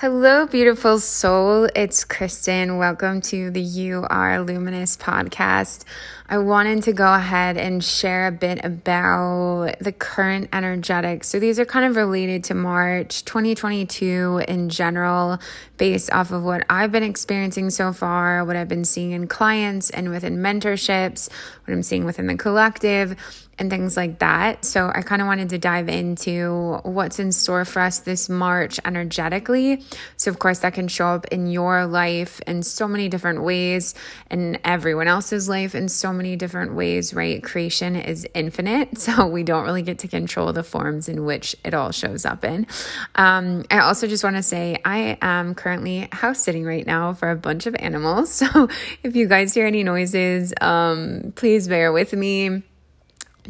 Hello, beautiful soul. It's Kristen. Welcome to the You Are Luminous podcast. I wanted to go ahead and share a bit about the current energetics. So, these are kind of related to March 2022 in general, based off of what I've been experiencing so far, what I've been seeing in clients and within mentorships, what I'm seeing within the collective and things like that. So I kind of wanted to dive into what's in store for us this March energetically. So, of course, that can show up in your life in so many different ways, in everyone else's life in so many different ways, right? Creation is infinite. So we don't really get to control the forms in which it all shows up in. Um, I also just want to say I am currently house sitting right now for a bunch of animals. So if you guys hear any noises, um, please bear with me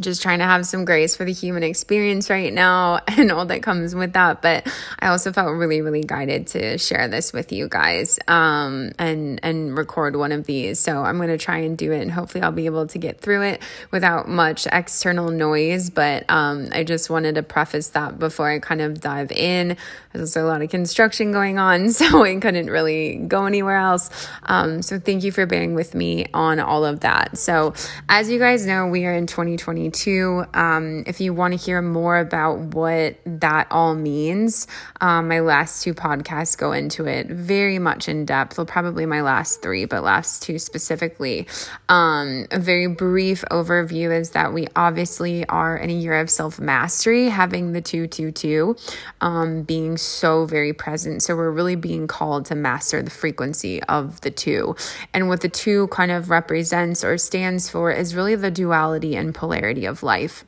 just trying to have some grace for the human experience right now and all that comes with that. But I also felt really, really guided to share this with you guys um, and and record one of these. So I'm going to try and do it, and hopefully I'll be able to get through it without much external noise. But um, I just wanted to preface that before I kind of dive in. There's also a lot of construction going on, so I couldn't really go anywhere else. Um, so thank you for bearing with me on all of that. So as you guys know, we are in 2020 too. Um, if you want to hear more about what that all means, um, my last two podcasts go into it very much in depth. Well, probably my last three, but last two specifically. Um, a very brief overview is that we obviously are in a year of self mastery, having the 222 um, being so very present. So we're really being called to master the frequency of the two. And what the two kind of represents or stands for is really the duality and polarity of life.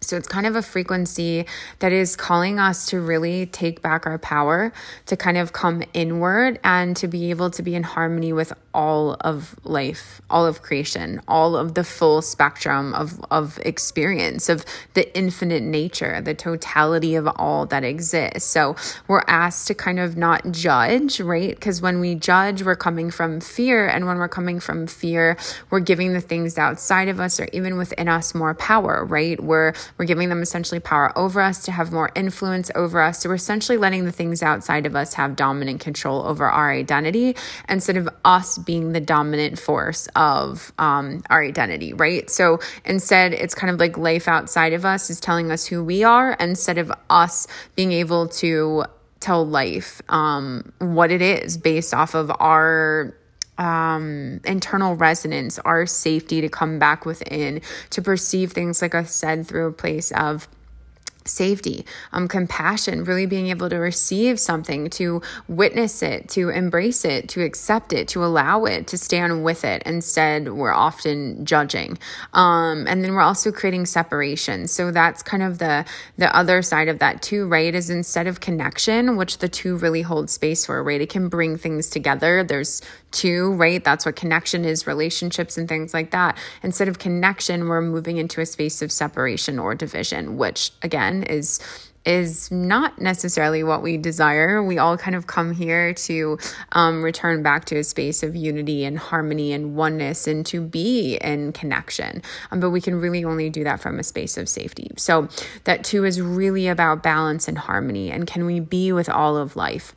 So it's kind of a frequency that is calling us to really take back our power, to kind of come inward and to be able to be in harmony with all of life, all of creation, all of the full spectrum of, of experience, of the infinite nature, the totality of all that exists. So we're asked to kind of not judge, right? Because when we judge, we're coming from fear. And when we're coming from fear, we're giving the things outside of us or even within us more power, right? We're we're giving them essentially power over us to have more influence over us. So we're essentially letting the things outside of us have dominant control over our identity instead of us being the dominant force of um, our identity, right? So instead, it's kind of like life outside of us is telling us who we are instead of us being able to tell life um, what it is based off of our um, internal resonance, our safety to come back within, to perceive things, like I said, through a place of safety, um, compassion, really being able to receive something, to witness it, to embrace it, to accept it, to allow it, to stand with it. Instead, we're often judging. Um, and then we're also creating separation. So that's kind of the the other side of that too, right? Is instead of connection, which the two really hold space for, right? It can bring things together. There's two, right? That's what connection is, relationships and things like that. Instead of connection, we're moving into a space of separation or division, which again is is not necessarily what we desire. We all kind of come here to um, return back to a space of unity and harmony and oneness and to be in connection. Um, but we can really only do that from a space of safety. So, that too is really about balance and harmony. And can we be with all of life?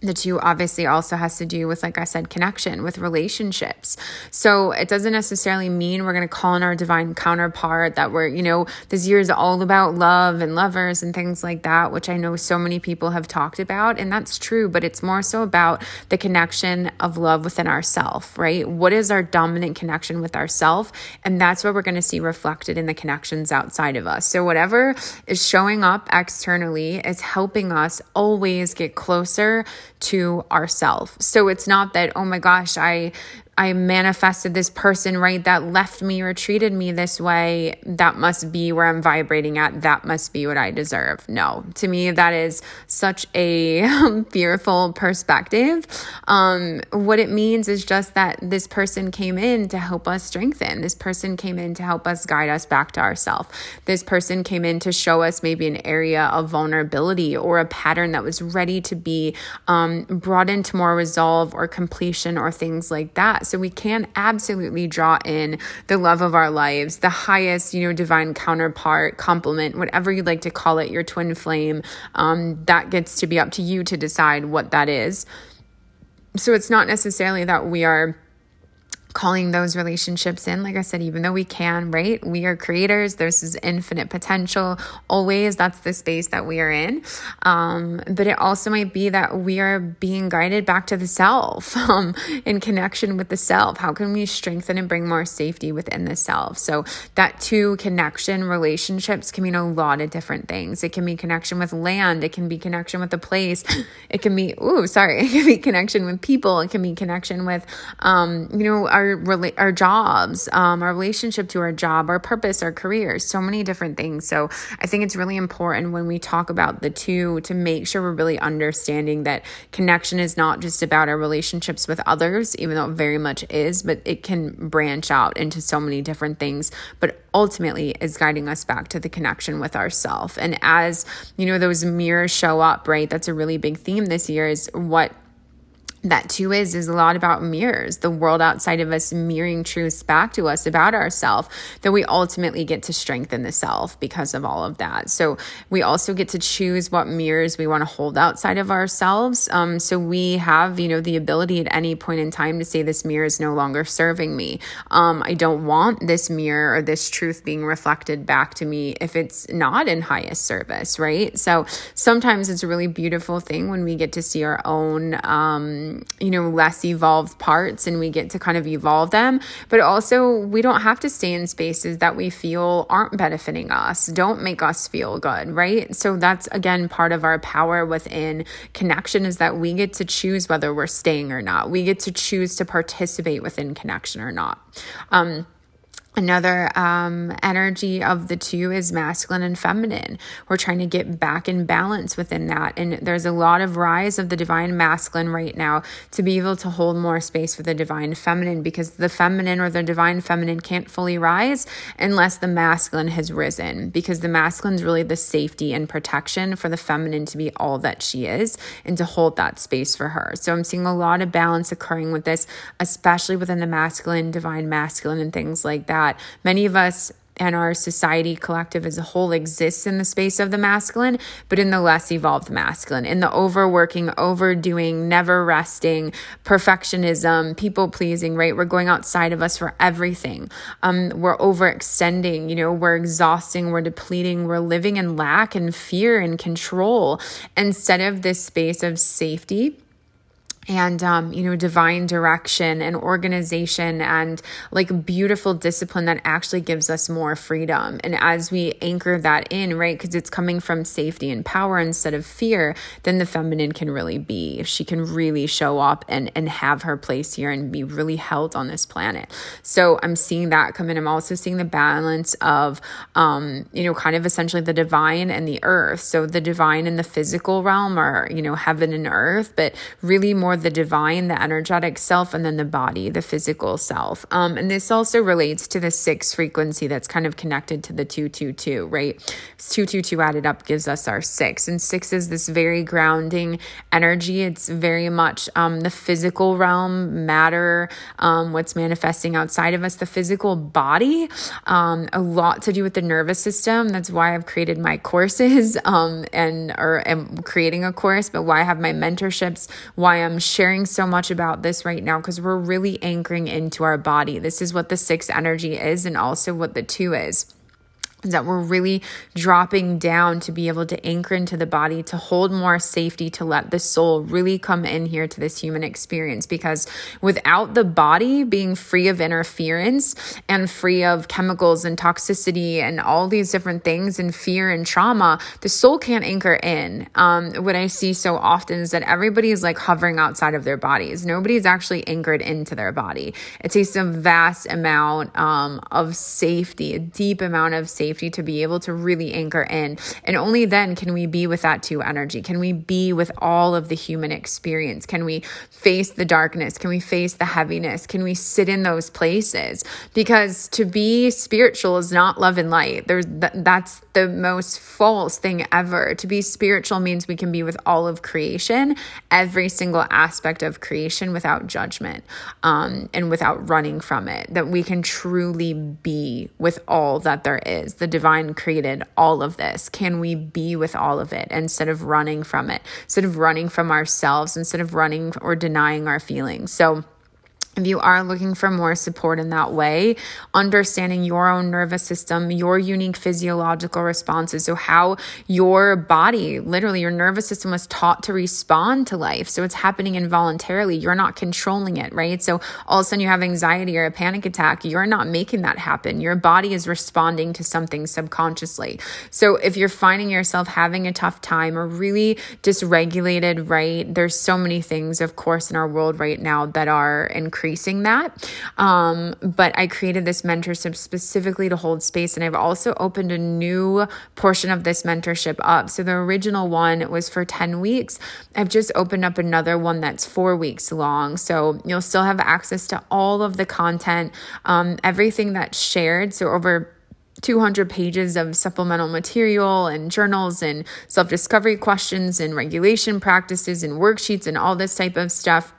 The two obviously also has to do with like i said connection with relationships. So it doesn't necessarily mean we're going to call in our divine counterpart that we're you know this year is all about love and lovers and things like that which i know so many people have talked about and that's true but it's more so about the connection of love within ourself right? What is our dominant connection with ourself? And that's what we're going to see reflected in the connections outside of us. So whatever is showing up externally is helping us always get closer to ourself. So it's not that, oh my gosh, I I manifested this person, right, that left me or treated me this way, that must be where I'm vibrating at. That must be what I deserve. No, to me, that is such a fearful perspective. Um, what it means is just that this person came in to help us strengthen. This person came in to help us guide us back to ourselves. This person came in to show us maybe an area of vulnerability or a pattern that was ready to be um, brought into more resolve or completion or things like that. So we can absolutely draw in the love of our lives, the highest, you know, divine counterpart, complement, whatever you'd like to call it, your twin flame. Um, that gets to be up to you to decide what that is. So it's not necessarily that we are calling those relationships in. Like I said, even though we can, right? We are creators. There's this infinite potential. Always, that's the space that we are in. Um, but it also might be that we are being guided back to the self, um, in connection with the self. How can we strengthen and bring more safety within the self? So that two connection relationships can mean a lot of different things. It can be connection with land. It can be connection with the place. It can be, ooh, sorry. It can be connection with people. It can be connection with, um, you know, our our jobs, um, our relationship to our job, our purpose, our careers, so many different things. So I think it's really important when we talk about the two to make sure we're really understanding that connection is not just about our relationships with others, even though it very much is, but it can branch out into so many different things. But ultimately is guiding us back to the connection with ourself. And as you know, those mirrors show up, right? That's a really big theme this year is what that too is is a lot about mirrors. The world outside of us mirroring truths back to us about ourselves that we ultimately get to strengthen the self because of all of that. So we also get to choose what mirrors we want to hold outside of ourselves. Um, so we have you know the ability at any point in time to say this mirror is no longer serving me. Um, i don't want this mirror or this truth being reflected back to me if it's not in highest service right? So sometimes it's a really beautiful thing when we get to see our own um, you know, less evolved parts and we get to kind of evolve them. But also, we don't have to stay in spaces that we feel aren't benefiting us, don't make us feel good, right? So that's again part of our power within connection is that we get to choose whether we're staying or not. We get to choose to participate within connection or not. Um, Another um, energy of the two is masculine and feminine. We're trying to get back in balance within that. And there's a lot of rise of the divine masculine right now to be able to hold more space for the divine feminine because the feminine or the divine feminine can't fully rise unless the masculine has risen. Because the masculine is really the safety and protection for the feminine to be all that she is and to hold that space for her. So I'm seeing a lot of balance occurring with this, especially within the masculine, divine masculine, and things like that that many of us and our society collective as a whole exists in the space of the masculine, but in the less evolved masculine, in the overworking, overdoing, never resting, perfectionism, people pleasing, right? We're going outside of us for everything. Um, we're overextending, you know, we're exhausting, we're depleting, we're living in lack and fear and control instead of this space of safety and um, you know divine direction and organization and like beautiful discipline that actually gives us more freedom. And as we anchor that in right because it's coming from safety and power instead of fear then the feminine can really be—if she can really show up and and have her place here and be really held on this planet. So i'm seeing that come in i'm also seeing the balance of um you know kind of essentially the divine and the earth. So the divine and the physical realm are you know heaven and earth but really more the divine, the energetic self, and then the body, the physical self. Um, and this also relates to the six frequency that's kind of connected to the 222, right? 222 added up gives us our six. And six is this very grounding energy. It's very much um, the physical realm, matter, um, what's manifesting outside of us, the physical body, um, a lot to do with the nervous system. That's why I've created my courses um, and or am creating a course, but why I have my mentorships, why I'm sharing so much about this right now because we're really anchoring into our body. This is what the six energy is and also what the two is that we're really dropping down to be able to anchor into the body, to hold more safety, to let the soul really come in here to this human experience. Because without the body being free of interference and free of chemicals and toxicity and all these different things and fear and trauma, the soul can't anchor in. Um, what I see so often is that everybody is like hovering outside of their bodies. Nobody's actually anchored into their body. It takes a vast amount um, of safety, a deep amount of safety safety to be able to really anchor in. And only then can we be with that two energy. Can we be with all of the human experience? Can we face the darkness? Can we face the heaviness? Can we sit in those places? Because to be spiritual is not love and light. There's th- that's the most false thing ever. To be spiritual means we can be with all of creation, every single aspect of creation without judgment um, and without running from it. That we can truly be with all that there is. The divine created all of this. Can we be with all of it instead of running from it, instead of running from ourselves, instead of running or denying our feelings? So, if you are looking for more support in that way, understanding your own nervous system, your unique physiological responses. So, how your body, literally, your nervous system was taught to respond to life. So, it's happening involuntarily. You're not controlling it, right? So, all of a sudden, you have anxiety or a panic attack. You're not making that happen. Your body is responding to something subconsciously. So, if you're finding yourself having a tough time or really dysregulated, right? There's so many things, of course, in our world right now that are increasing increasing that. Um, but I created this mentorship specifically to hold space. And I've also opened a new portion of this mentorship up. So the original one was for 10 weeks. I've just opened up another one that's four weeks long. So you'll still have access to all of the content, um, everything that's shared. So over 200 pages of supplemental material and journals and self discovery questions and regulation practices and worksheets and all this type of stuff.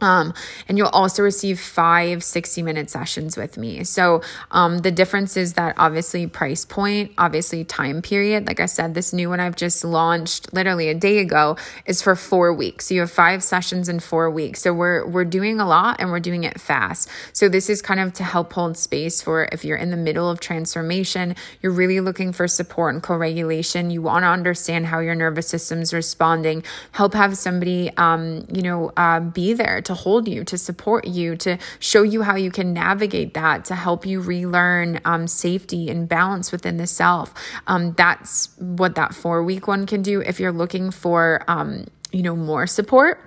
Um, and you'll also receive five 60 minute sessions with me. So, um, the difference is that obviously price point, obviously time period. Like I said, this new one I've just launched literally a day ago is for four weeks. So you have five sessions in four weeks. So we're, we're doing a lot and we're doing it fast. So this is kind of to help hold space for if you're in the middle of transformation, you're really looking for support and co-regulation. You want to understand how your nervous system's responding, help have somebody, um, you know, uh, be there to hold you, to support you, to show you how you can navigate that, to help you relearn um, safety and balance within the self. Um, that's what that four week one can do. If you're looking for, um, you know, more support,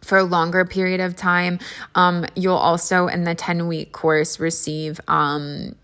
for a longer period of time. Um, you'll also in the 10 week course receive um,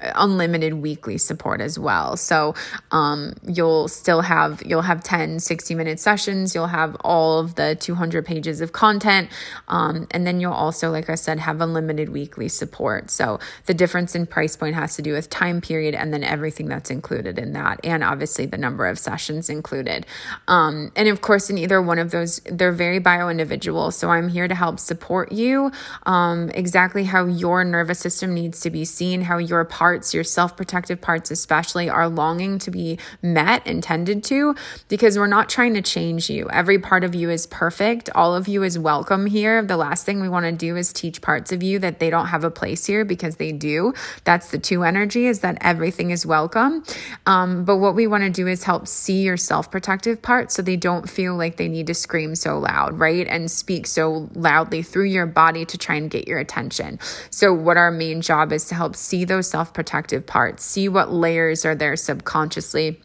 unlimited weekly support as well. So um, you'll still have you'll have 10 60 minute sessions. You'll have all of the 200 pages of content, um, and then you'll also, like I said, have unlimited weekly support. So the difference in price point has to do with time period and then everything that's included in that, and obviously the number of sessions included. Um, and of course, in either one of those, they're very bio individual. So I'm here to help support you um, exactly how your nervous system needs to be seen, how your part parts, your self protective parts especially, are longing to be met and tended to because we're not trying to change you. Every part of you is perfect. All of you is welcome here. The last thing we want to do is teach parts of you that they don't have a place here because they do. That's the two energy is that everything is welcome. Um, but what we want to do is help see your self protective parts so they don't feel like they need to scream so loud, right? And speak so loudly through your body to try and get your attention. So, what our main job is to help see those self protective parts, see what layers are there subconsciously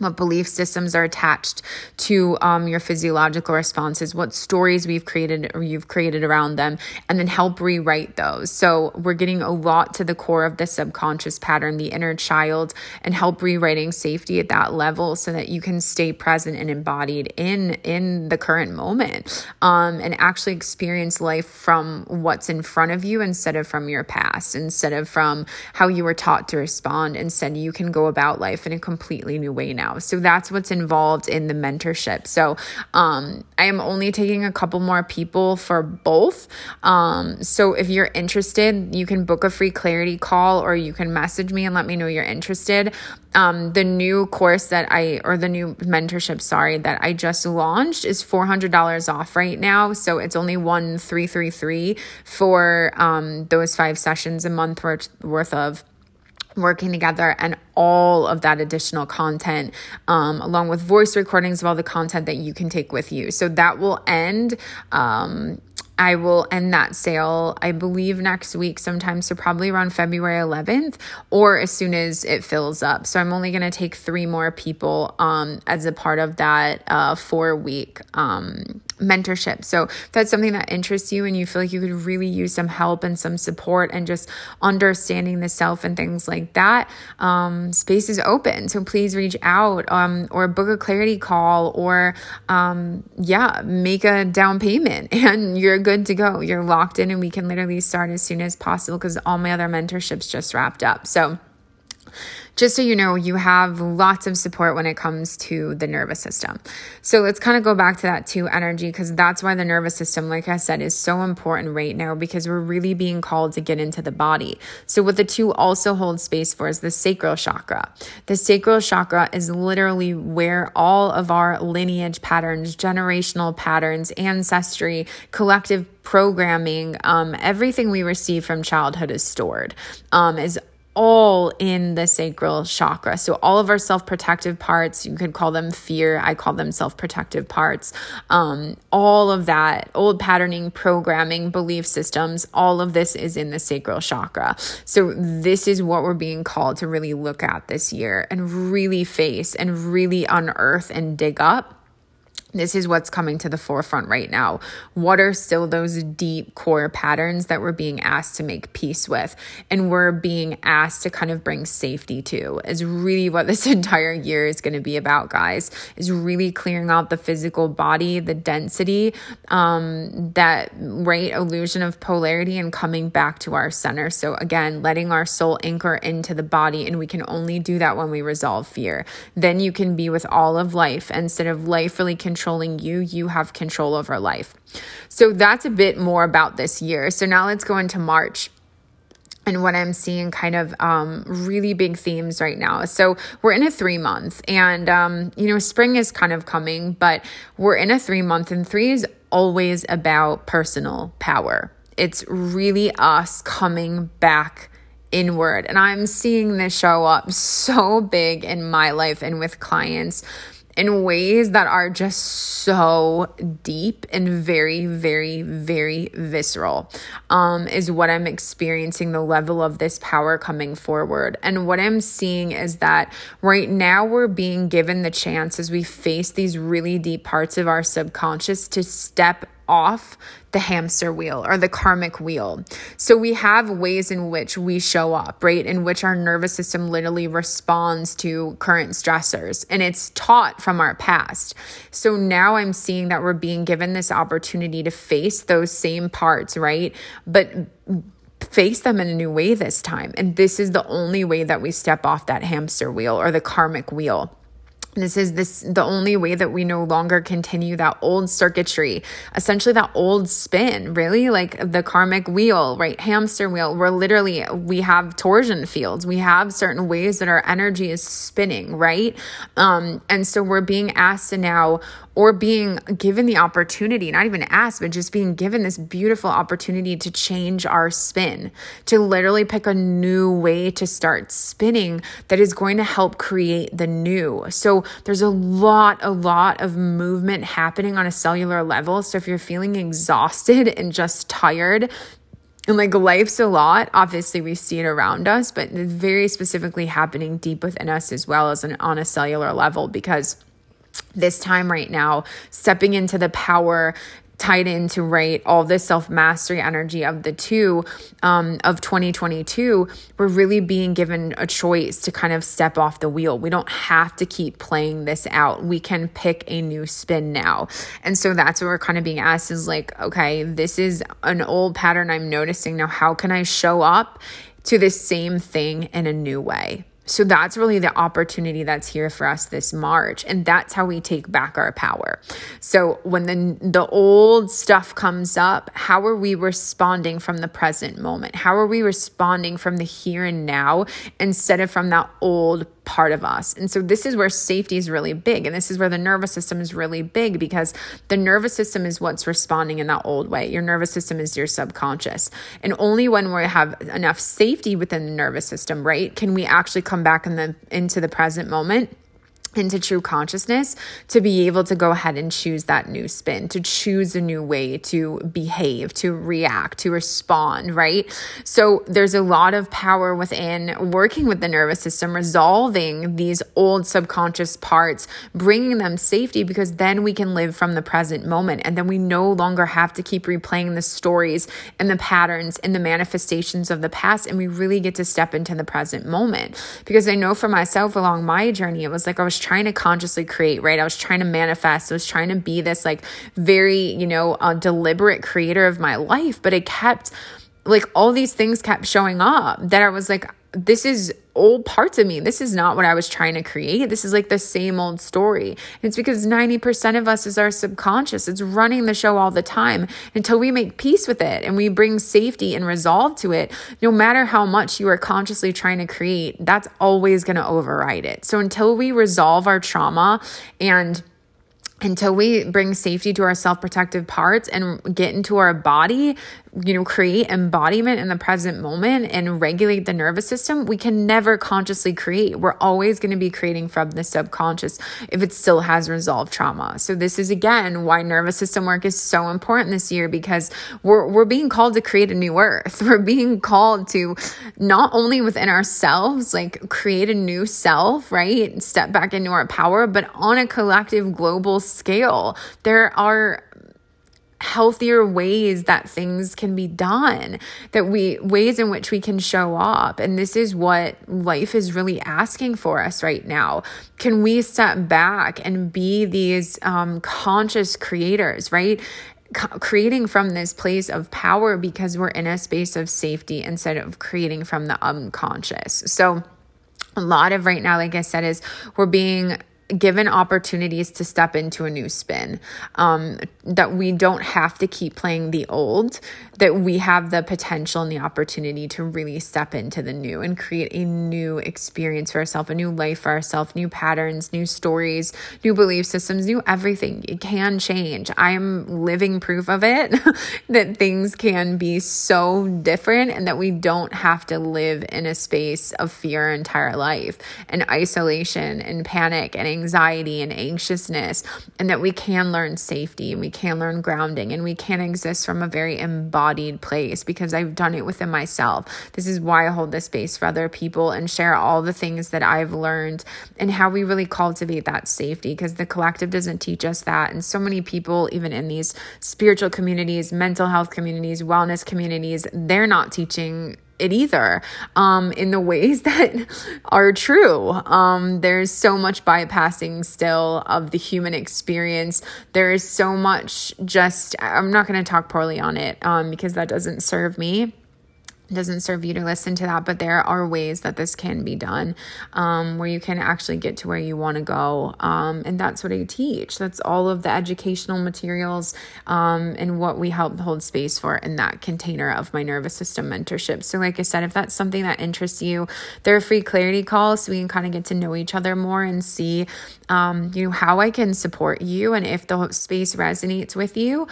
what belief systems are attached to um, your physiological responses, what stories we've created or you've created around them, and then help rewrite those. So we're getting a lot to the core of the subconscious pattern, the inner child, and help rewriting safety at that level so that you can stay present and embodied in in the current moment, um, and actually experience life from what's in front of you instead of from your past, instead of from how you were taught to respond. Instead, you can go about life in a completely new way now now. So that's what's involved in the mentorship. So um, I am only taking a couple more people for both. Um, so if you're interested, you can book a free clarity call or you can message me and let me know you're interested. Um, the new course that I, or the new mentorship, sorry, that I just launched is $400 off right now. So it's only 1333 for um, those five sessions a month worth, worth of working together and all of that additional content um, along with voice recordings of all the content that you can take with you so that will end um, I will end that sale, I believe, next week sometime. So, probably around February 11th or as soon as it fills up. So, I'm only going to take three more people um, as a part of that uh, four week um, mentorship. So if that's something that interests you and you feel like you could really use some help and some support and just understanding the self and things like that, um, space is open. So please reach out um, or book a clarity call or, um, yeah, make a down payment and you're good to go. You're locked in and we can literally start as soon as possible because all my other mentorships just wrapped up. So, just so you know, you have lots of support when it comes to the nervous system. So let's kind of go back to that two energy because that's why the nervous system, like I said, is so important right now because we're really being called to get into the body. So what the two also hold space for is the sacral chakra. The sacral chakra is literally where all of our lineage patterns, generational patterns, ancestry, collective programming, um, everything we receive from childhood is stored, um, is all in the sacral chakra. So, all of our self protective parts, you could call them fear, I call them self protective parts. Um, all of that, old patterning, programming, belief systems, all of this is in the sacral chakra. So, this is what we're being called to really look at this year and really face and really unearth and dig up this is what's coming to the forefront right now. What are still those deep core patterns that we're being asked to make peace with and we're being asked to kind of bring safety to? Is really what this entire year is going to be about, guys. Is really clearing out the physical body, the density, um, that right illusion of polarity, and coming back to our center. So, again, letting our soul anchor into the body, and we can only do that when we resolve fear. Then you can be with all of life instead of life really controlling controlling you, you have control over life. So that's a bit more about this year. So now let's go into March and what I'm seeing kind of um, really big themes right now. So we're in a three month, and um, you know, spring is kind of coming, but we're in a three month, and three is always about personal power. It's really us coming back inward. And I'm seeing this show up so big in my life and with clients in ways that are just so deep and very, very, very visceral, um, is what I'm experiencing the level of this power coming forward. And what I'm seeing is that right now we're being given the chance as we face these really deep parts of our subconscious to step off the hamster wheel or the karmic wheel. So we have ways in which we show up, right? In which our nervous system literally responds to current stressors and it's taught from our past. So now I'm seeing that we're being given this opportunity to face those same parts, right? But face them in a new way this time. And this is the only way that we step off that hamster wheel or the karmic wheel. This is this the only way that we no longer continue that old circuitry, essentially that old spin, really like the karmic wheel, right? Hamster wheel. We're literally we have torsion fields. We have certain ways that our energy is spinning, right? Um, and so we're being asked to now or being given the opportunity, not even asked, but just being given this beautiful opportunity to change our spin, to literally pick a new way to start spinning that is going to help create the new. So there's a lot, a lot of movement happening on a cellular level. So if you're feeling exhausted and just tired, and like life's a lot. Obviously, we see it around us, but very specifically happening deep within us as well as an, on a cellular level because this time right now, stepping into the power tied into right all this self mastery energy of the two um, of 2022 we're really being given a choice to kind of step off the wheel. We don't have to keep playing this out. We can pick a new spin now. And so that's what we're kind of being asked is like okay this is an old pattern i'm noticing. Now how can i show up to this same thing in a new way so that's really the opportunity that's here for us this March. And that's how we take back our power. So when the, the old stuff comes up, how are we responding from the present moment? How are we responding from the here and now instead of from that old part of us. And so this is where safety is really big. And this is where the nervous system is really big because the nervous system is what's responding in that old way. Your nervous system is your subconscious. And only when we have enough safety within the nervous system, right, can we actually come back in the into the present moment into true consciousness to be able to go ahead and choose that new spin, to choose a new way to behave, to react, to respond, right? So there's a lot of power within working with the nervous system, resolving these old subconscious parts, bringing them safety because then we can live from the present moment. And then we no longer have to keep replaying the stories and the patterns and the manifestations of the past. And we really get to step into the present moment. Because I know for myself along my journey, it was like I was trying to consciously create, right? I was trying to manifest. I was trying to be this like very, you know, uh, deliberate creator of my life, but it kept like all these things kept showing up that I was like, this is old parts of me. This is not what I was trying to create. This is like the same old story. It's because 90% of us is our subconscious. It's running the show all the time until we make peace with it and we bring safety and resolve to it. No matter how much you are consciously trying to create, that's always going to override it. So until we resolve our trauma and until we bring safety to our self protective parts and get into our body, you know, create embodiment in the present moment and regulate the nervous system, we can never consciously create. We're always going to be creating from the subconscious if it still has resolved trauma. So this is again why nervous system work is so important this year because we're we're being called to create a new earth. We're being called to not only within ourselves like create a new self, right? Step back into our power, but on a collective global scale. There are healthier ways that things can be done that we ways in which we can show up. And this is what life is really asking for us right now. Can we step back and be these um, conscious creators right? Creating from this place of power because we're in a space of safety instead of creating from the unconscious. So a lot of right now like i said is we're being given opportunities to step into a new spin um, that we don't have to keep playing the old that we have the potential and the opportunity to really step into the new and create a new experience for ourselves a new life for ourselves new patterns new stories new belief systems new everything. It can change. I am living proof of it that things can be so different and that we don't have to live in a space of fear our entire life and isolation and panic and anxiety and anxiousness, and that we can learn safety and we can learn grounding and we can exist from a very embodied place because I've done it within myself. This is why I hold this space for other people and share all the things that I've learned and how we really cultivate that safety because the collective doesn't teach us that. And so many people, even in these spiritual communities, mental health communities, wellness communities, they're not teaching it either um, in the ways that are true. Um, there's so much bypassing still of the human experience. There is so much just, I'm not going to talk poorly on it um, because that doesn't serve me doesn't serve you to listen to that, but there are ways that this can be done um, where you can actually get to where you want to go. Um, and that's what I teach. That's all of the educational materials um, and what we help hold space for in that container of my nervous system mentorship. So, like I said, if that's something that interests you, there are free clarity calls so we can kind of get to know each other more and see, um, you know, how I can support you and if the space resonates with you.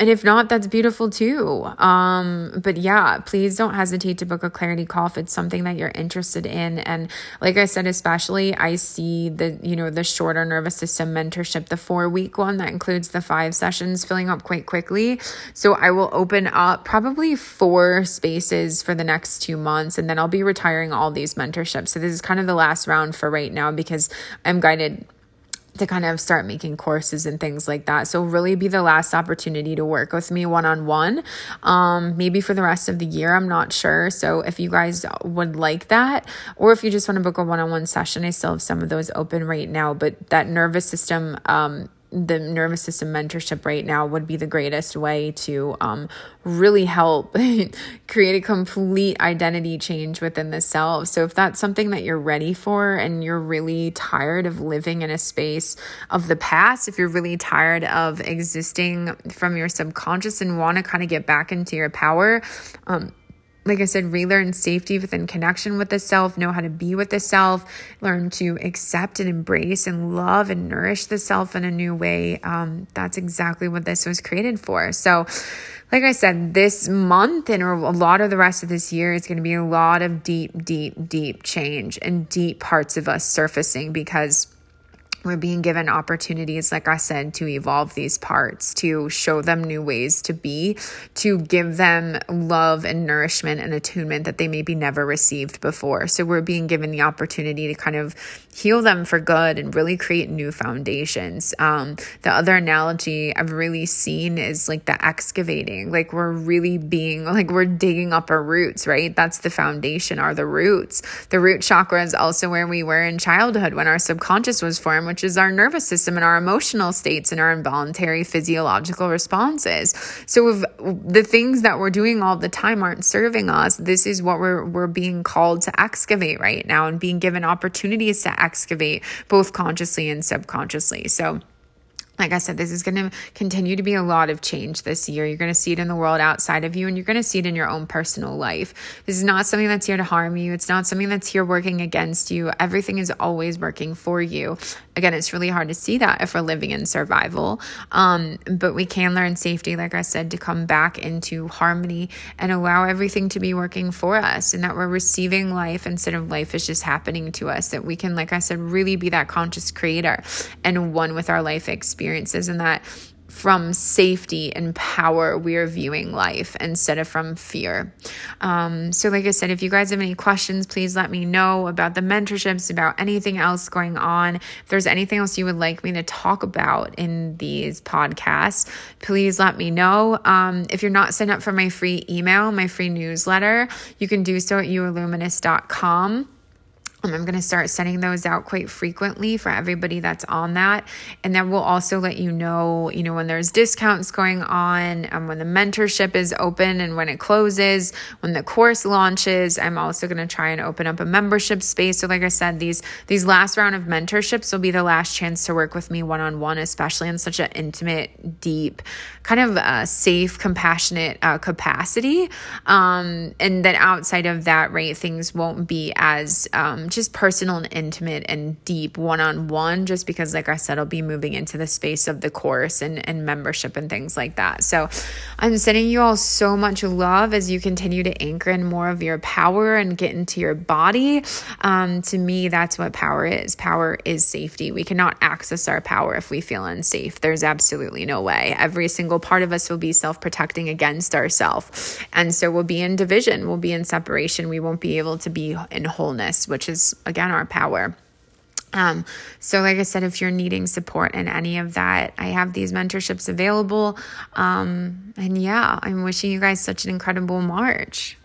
And if not, that's beautiful too. Um, but yeah, please don't hesitate to book a clarity call if it's something that you're interested in. And like I said, especially I see the, you know, the shorter nervous system mentorship, the four week one that includes the five sessions filling up quite quickly. So I will open up probably four spaces for the next two months and then I'll be retiring all these mentorships. So this is kind of the last round for right now because I'm guided to kind of start making courses and things like that. So really be the last opportunity to work with me one on one. Maybe for the rest of the year, I'm not sure. So if you guys would like that or if you just want to book a one-on-one session, I still have some of those open right now, but that nervous system um the nervous system mentorship right now would be the greatest way to um, really help create a complete identity change within the self. So, if that's something that you're ready for and you're really tired of living in a space of the past, if you're really tired of existing from your subconscious and want to kind of get back into your power, um, like I said, relearn safety within connection with the self, know how to be with the self, learn to accept and embrace and love and nourish the self in a new way. Um, that's exactly what this was created for. So, like I said, this month and a lot of the rest of this year is going to be a lot of deep, deep, deep change and deep parts of us surfacing because we're being given opportunities, like I said, to evolve these parts, to show them new ways to be, to give them love and nourishment and attunement that they maybe never received before. So we're being given the opportunity to kind of heal them for good and really create new foundations. Um, the other analogy I've really seen is like the excavating, like we're really being, like we're digging up our roots, right? That's the foundation, are the roots. The root chakra is also where we were in childhood when our subconscious was formed which is our nervous system and our emotional states and our involuntary physiological responses. So if the things that we're doing all the time aren't serving us, this is what we're we're being called to excavate right now and being given opportunities to excavate both consciously and subconsciously. So like I said, this is going to continue to be a lot of change this year. You're going to see it in the world outside of you, and you're going to see it in your own personal life. This is not something that's here to harm you. It's not something that's here working against you. Everything is always working for you. Again, it's really hard to see that if we're living in survival. Um, but we can learn safety, like I said, to come back into harmony and allow everything to be working for us, and that we're receiving life instead of life is just happening to us. That we can, like I said, really be that conscious creator and one with our life experiences and that from safety and power we are viewing life instead of from fear. Um, so like i said if you guys have any questions please let me know about the mentorships about anything else going on. If there's anything else you would like me to talk about in these podcasts please let me know. Um, if you're not signed up for my free email my free newsletter you can do so at youareluminous.com um, I'm going to start sending those out quite frequently for everybody that's on that. And then we'll also let you know, you know, when there's discounts going on, um, when the mentorship is open and when it closes, when the course launches. I'm also going to try and open up a membership space. So like I said, these, these last round of mentorships will be the last chance to work with me one on one, especially in such an intimate, deep, kind of uh, safe, compassionate uh, capacity. Um, and then outside of that, right, things won't be as, um, just personal and intimate and deep one on one, just because, like I said, I'll be moving into the space of the course and, and membership and things like that. So I'm sending you all so much love as you continue to anchor in more of your power and get into your body. Um, to me, that's what power is. Power is safety. We cannot access our power if we feel unsafe. There's absolutely no way. Every single part of us will be self protecting against ourselves. And so we'll be in division, we'll be in separation. We won't be able to be in wholeness, which is again our power. Um, so, like I said, if you're needing support in any of that, I have these mentorships available. Um, and yeah, I'm wishing you guys such an incredible March.